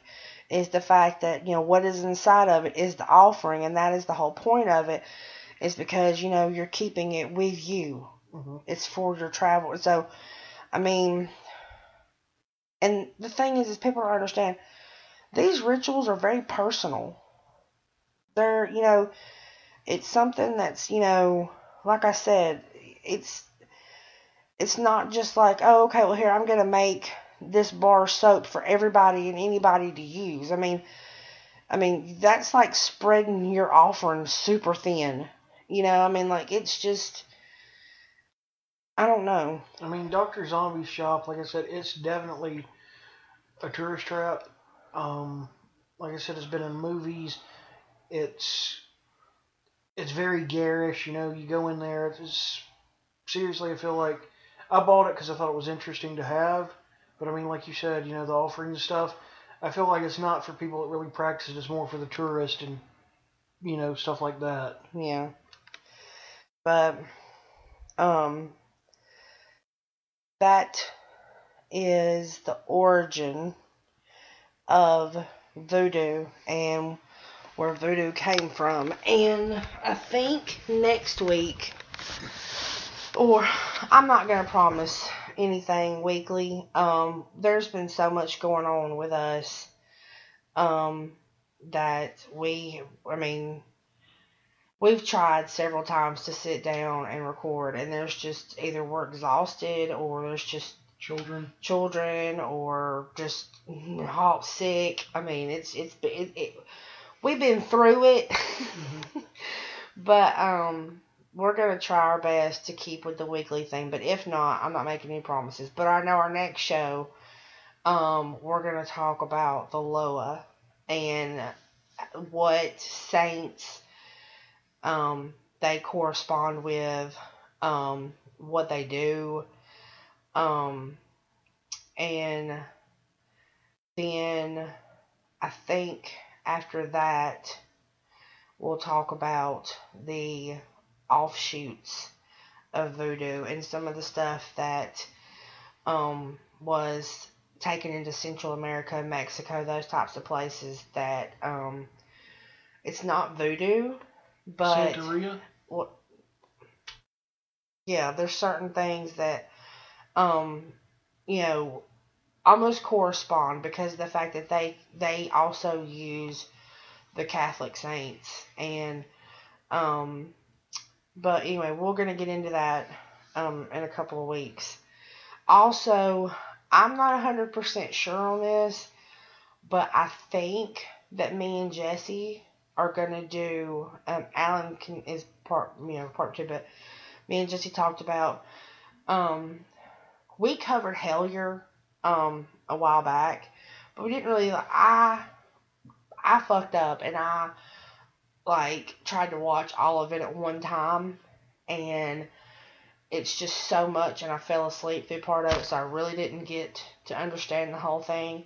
is the fact that, you know, what is inside of it is the offering, and that is the whole point of it, is because, you know, you're keeping it with you. Mm-hmm. It's for your travel. So, I mean, and the thing is, is people don't understand these rituals are very personal. They're, you know, it's something that's, you know, like I said, it's it's not just like, oh, okay, well here I'm gonna make this bar soap for everybody and anybody to use. I mean, I mean that's like spreading your offering super thin. You know, I mean, like it's just, I don't know. I mean, Doctor Zombie's shop, like I said, it's definitely a tourist trap. Um, like I said, it's been in movies. It's it's very garish. You know, you go in there. It's seriously, I feel like I bought it because I thought it was interesting to have. But I mean, like you said, you know, the offerings and stuff. I feel like it's not for people that really practice it. It's more for the tourist and you know stuff like that. Yeah. But um that is the origin of voodoo and where voodoo came from. And I think next week, or I'm not going to promise anything weekly. Um, there's been so much going on with us um, that we, I mean, we've tried several times to sit down and record, and there's just either we're exhausted or there's just Children. children or just hot sick. I mean, it's it's it, it we've been through it, but um, we're gonna try our best to keep with the weekly thing. But if not, I'm not making any promises. But I know our next show, um, we're gonna talk about the Loa and what saints um they correspond with, um, what they do. Um, and then I think after that, we'll talk about the offshoots of voodoo and some of the stuff that um, was taken into Central America, Mexico, those types of places that um, it's not voodoo, but Santeria. what yeah there's certain things that um you know almost correspond because the fact that they they also use the catholic saints and um but anyway we're going to get into that um in a couple of weeks also i'm not 100% sure on this but i think that me and jesse are going to do um alan can is part you know part two but me and Jesse talked about. Um, we covered Hellier um a while back, but we didn't really. I I fucked up and I like tried to watch all of it at one time, and it's just so much, and I fell asleep through part of it, so I really didn't get to understand the whole thing.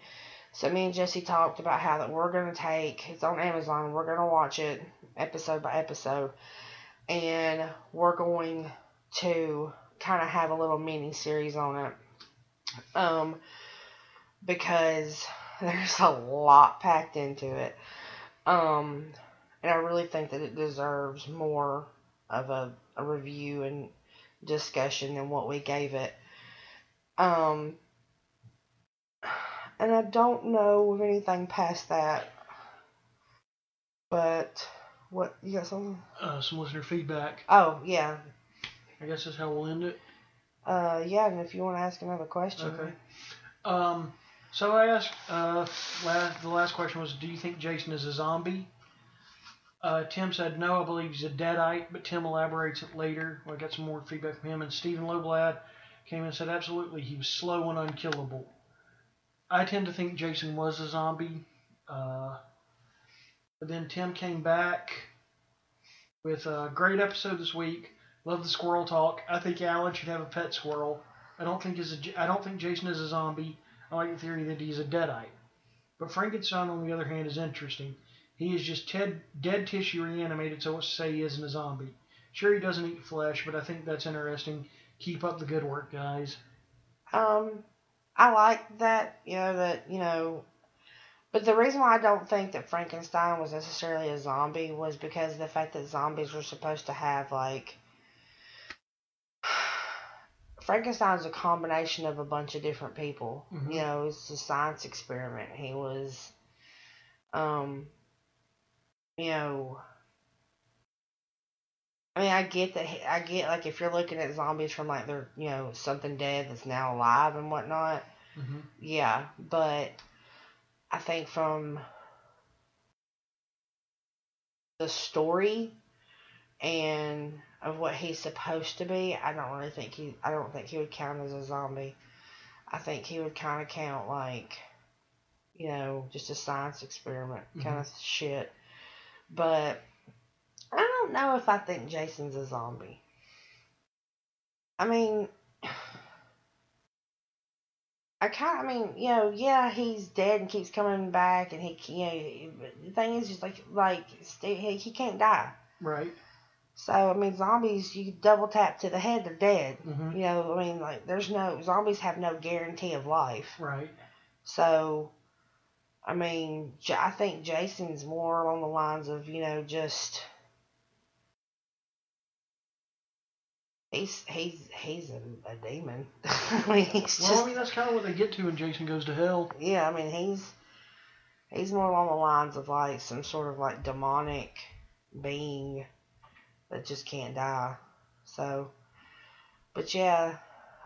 So me and Jesse talked about how that we're gonna take. It's on Amazon. We're gonna watch it episode by episode and we're going to kind of have a little mini series on it um because there's a lot packed into it um and I really think that it deserves more of a, a review and discussion than what we gave it um and I don't know of anything past that but what you got something Uh, some listener feedback. Oh yeah, I guess that's how we'll end it. uh, yeah. And if you want to ask another question, Okay. Um, so I asked, uh, last, the last question was, do you think Jason is a zombie? Uh, Tim said, no, I believe he's a deadite, but Tim elaborates it later. I got some more feedback from him. And Stephen Loblad came in and said, absolutely, he was slow and unkillable. I tend to think Jason was a zombie. Uh, but then Tim came back with a great episode this week. Love the squirrel talk. I think Alan should have a pet squirrel. I don't think is a, I don't think Jason is a zombie. I like the theory that he's a deadite. But Frankenstein, on the other hand, is interesting. He is just ted, dead tissue reanimated, so let's say he isn't a zombie. Sure, he doesn't eat flesh, but I think that's interesting. Keep up the good work, guys. um, I like that. You know that you know, but the reason why I don't think that Frankenstein was necessarily a zombie was because the fact that zombies were supposed to have like. Frankenstein's a combination of a bunch of different people. Mhm. You know, it's a science experiment. He was, um, you know, I mean, I get that. I get like if you're looking at zombies from like they're you know something dead that's now alive and whatnot. hmm Yeah, but I think from the story and of what he's supposed to be, I don't really think he. I don't think he would count as a zombie. I think he would kind of count like, you know, just a science experiment kind of shit. But I don't know if I think Jason's a zombie. I mean, I kind of, I mean, you know, yeah, he's dead and keeps coming back, and he, you know, the thing is, just like, like, he, he can't die. Right. So I mean, zombies you double tap to the head, they're dead. hmm You know, I mean, like there's no zombies have no guarantee of life. Right. So, I mean, I think Jason's more along the lines of you know just he's he's he's a, a demon. I mean, he's Well, just I mean that's kind of what they get to when Jason goes to hell. yeah. I mean, he's he's more along the lines of like some sort of like demonic being that just can't die. So, but yeah.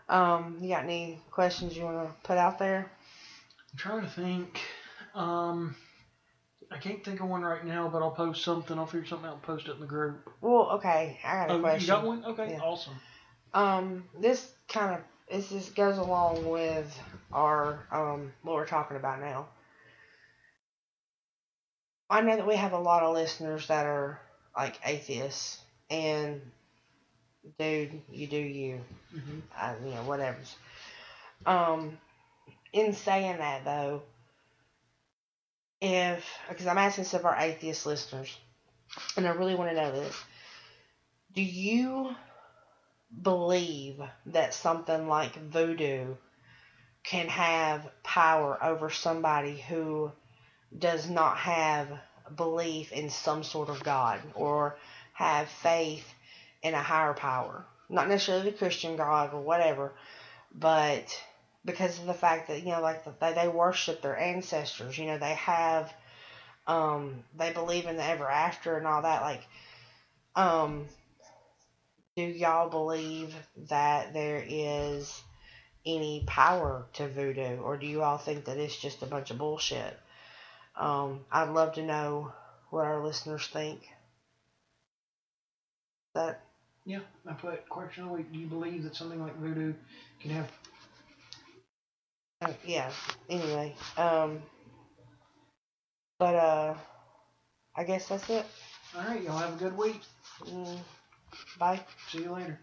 Um, you got any questions you want to put out there? I'm trying to think. Um, I can't think of one right now, but I'll post something. I'll figure something out and post it in the group. Well, okay, I got a Oh, question. you got one? Okay, Yeah. awesome. Um, this kind of this just goes along with our um what we're talking about now. I know that we have a lot of listeners that are like atheists, and dude, you do you, hmm I, you know, whatever. Um, in saying that though, if because I'm asking some of our atheist listeners, and I really want to know this, do you believe that something like voodoo can have power over somebody who does not have belief in some sort of God or have faith in a higher power? Not necessarily the Christian God or whatever, but because of the fact that you know, like they they worship their ancestors. You know, they have, um, they believe in the ever after and all that. Like, um, do y'all believe that there is any power to voodoo, or do you all think that it's just a bunch of bullshit? Um, I'd love to know what our listeners think. That Yeah, I put question. Do you believe that something like voodoo can have? Uh, yeah. Anyway, um, but uh, I guess that's it. All right, y'all have a good week. Mm, bye. See you later.